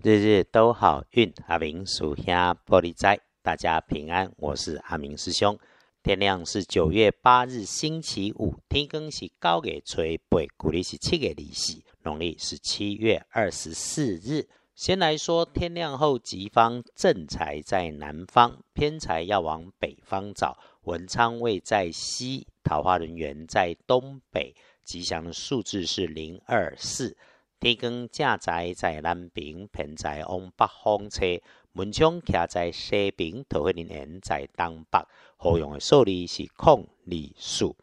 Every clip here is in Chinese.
日日都好运，阿明属下玻璃斋，大家平安。我是阿明师兄。天亮是九月八日，星期五。天更是高月吹八，古历是七月利息，农历是七月二十四日。先来说，天亮后吉方正财在南方，偏财要往北方找。文昌位在西，桃花人员在东北。吉祥的数字是零二四。天光正在在南边，偏在往北方车。门窗徛在西边，桃花人缘在东北。何用的数字是空里数。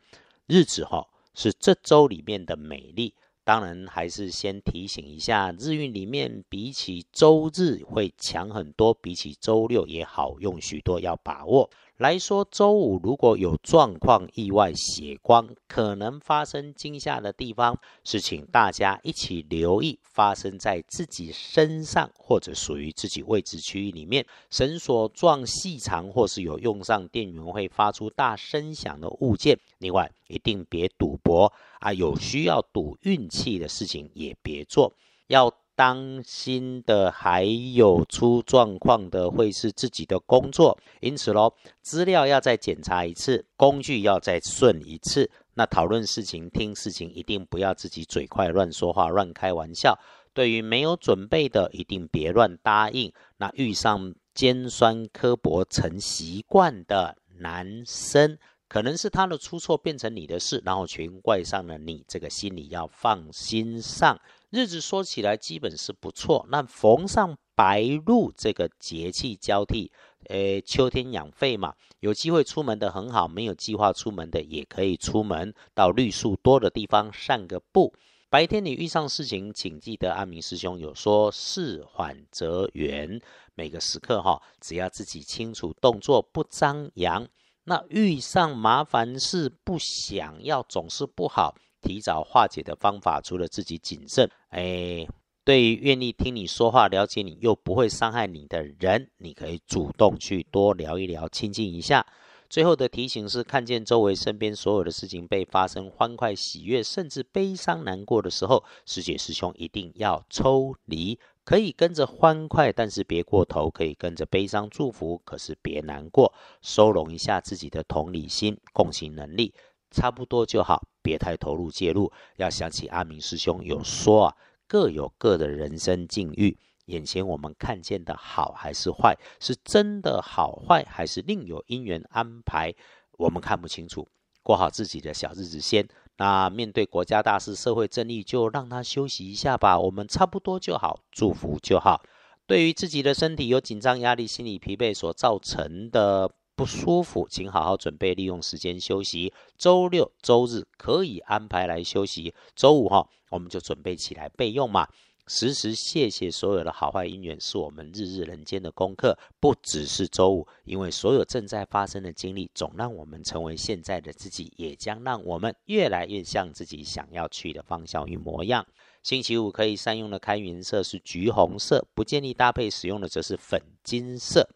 日子哈是这周里面的美丽。当然，还是先提醒一下，日运里面比起周日会强很多，比起周六也好用许多，要把握。来说，周五如果有状况、意外、血光可能发生惊吓的地方，是请大家一起留意发生在自己身上或者属于自己位置区域里面，绳索状细长或是有用上电源会发出大声响的物件。另外，一定别赌博啊，有需要赌运气的事情也别做，要。当心的还有出状况的会是自己的工作，因此喽，资料要再检查一次，工具要再顺一次。那讨论事情、听事情，一定不要自己嘴快乱说话、乱开玩笑。对于没有准备的，一定别乱答应。那遇上尖酸刻薄成习惯的男生，可能是他的出错变成你的事，然后全怪上了你，这个心里要放心上。日子说起来基本是不错，那逢上白露这个节气交替，诶，秋天养肺嘛，有机会出门的很好，没有计划出门的也可以出门到绿树多的地方散个步。白天你遇上事情，请记得阿明师兄有说事缓则圆，每个时刻哈，只要自己清楚动作不张扬，那遇上麻烦事不想要总是不好。提早化解的方法，除了自己谨慎，哎，对于愿意听你说话、了解你又不会伤害你的人，你可以主动去多聊一聊，亲近一下。最后的提醒是：看见周围身边所有的事情被发生，欢快、喜悦，甚至悲伤、难过的时候，师姐师兄一定要抽离，可以跟着欢快，但是别过头；可以跟着悲伤祝福，可是别难过，收拢一下自己的同理心、共情能力。差不多就好，别太投入介入。要想起阿明师兄有说啊，各有各的人生境遇。眼前我们看见的好还是坏，是真的好坏，还是另有因缘安排，我们看不清楚。过好自己的小日子先。那面对国家大事、社会正义，就让他休息一下吧。我们差不多就好，祝福就好。对于自己的身体有紧张、压力、心理疲惫所造成的。不舒服，请好好准备，利用时间休息。周六、周日可以安排来休息。周五哈，我们就准备起来备用嘛。时时谢谢所有的好坏因缘，是我们日日人间的功课。不只是周五，因为所有正在发生的经历，总让我们成为现在的自己，也将让我们越来越像自己想要去的方向与模样。星期五可以善用的开运色是橘红色，不建议搭配使用的则是粉金色。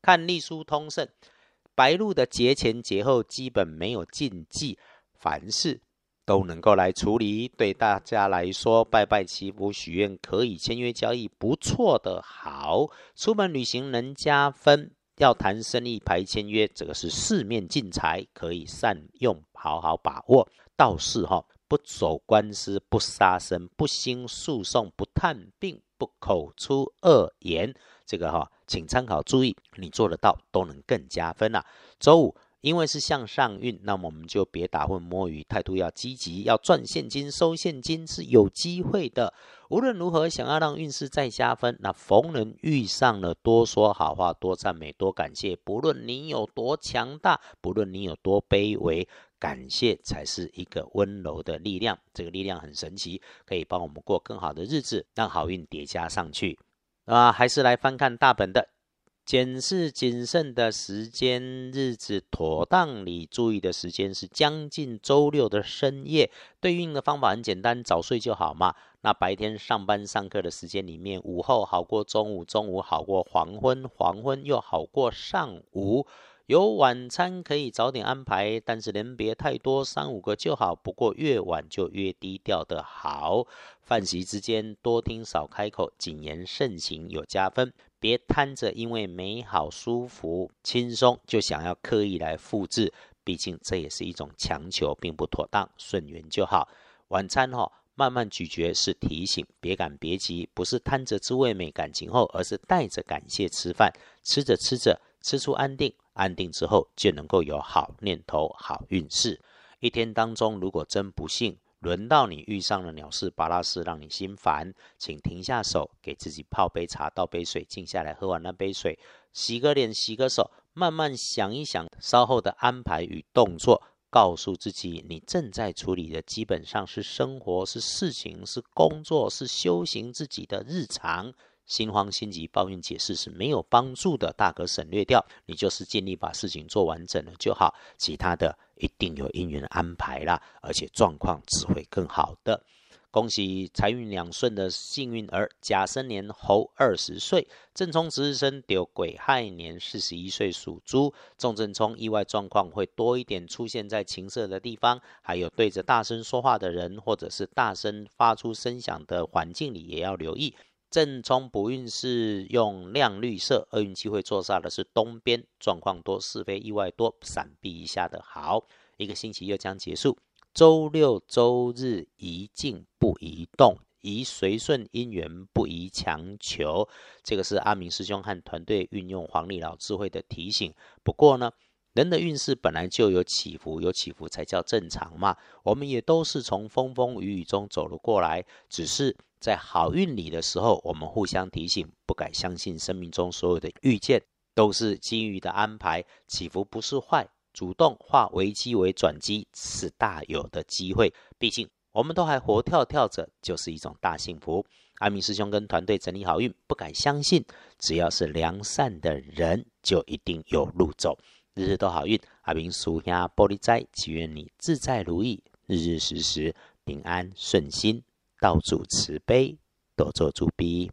看隶书通胜。白露的节前节后基本没有禁忌，凡事都能够来处理。对大家来说，拜拜祈福许愿可以签约交易，不错的好。出门旅行能加分，要谈生意排签约，这个是四面进财，可以善用，好好把握。道士哈，不走官司，不杀生，不兴诉讼，不探病，不口出恶言。这个哈，请参考注意，你做得到都能更加分了。周五因为是向上运，那么我们就别打混摸鱼，态度要积极，要赚现金收现金是有机会的。无论如何，想要让运势再加分，那逢人遇上了多说好话，多赞美，多感谢。不论你有多强大，不论你有多卑微，感谢才是一个温柔的力量。这个力量很神奇，可以帮我们过更好的日子，让好运叠加上去。啊，还是来翻看大本的，检视谨慎的时间日子妥当。你注意的时间是将近周六的深夜。对应的方法很简单，早睡就好嘛。那白天上班上课的时间里面，午后好过中午，中午好过黄昏，黄昏又好过上午。有晚餐可以早点安排，但是人别太多，三五个就好。不过越晚就越低调的好。饭席之间多听少开口，谨言慎行有加分。别贪着因为美好、舒服、轻松就想要刻意来复制，毕竟这也是一种强求，并不妥当。顺缘就好。晚餐哈，慢慢咀嚼是提醒，别赶别急，不是贪着滋味美感情后，而是带着感谢吃饭。吃着吃着，吃出安定。安定之后，就能够有好念头、好运势。一天当中，如果真不幸轮到你遇上了鸟事、巴拉事，让你心烦，请停下手，给自己泡杯茶、倒杯水，静下来喝完那杯水，洗个脸、洗个手，慢慢想一想稍后的安排与动作，告诉自己，你正在处理的基本上是生活、是事情、是工作、是修行自己的日常。心慌心急抱怨解释是没有帮助的，大可省略掉。你就是尽力把事情做完整了就好，其他的一定有因缘安排啦，而且状况只会更好的。恭喜财运两顺的幸运儿，甲申年猴二十岁，正冲值日生丢癸亥年四十一岁属猪，重正冲意外状况会多一点出现在情色的地方，还有对着大声说话的人，或者是大声发出声响的环境里也要留意。正冲不运是用亮绿色，厄运机会坐煞的是东边，状况多，是非意外多，闪避一下的好。一个星期又将结束，周六周日宜静不宜动，宜随顺因缘，不宜强求。这个是阿明师兄和团队运用黄历老智慧的提醒。不过呢，人的运势本来就有起伏，有起伏才叫正常嘛。我们也都是从风风雨雨中走了过来，只是。在好运里的时候，我们互相提醒，不敢相信生命中所有的遇见都是机遇的安排，起伏不是坏，主动化危机为转机是大有的机会。毕竟我们都还活跳跳着，就是一种大幸福。阿明师兄跟团队整理好运，不敢相信，只要是良善的人，就一定有路走，日日都好运。阿明属下玻璃斋，祈愿你自在如意，日日时时平安顺心。道主慈悲，多做主逼。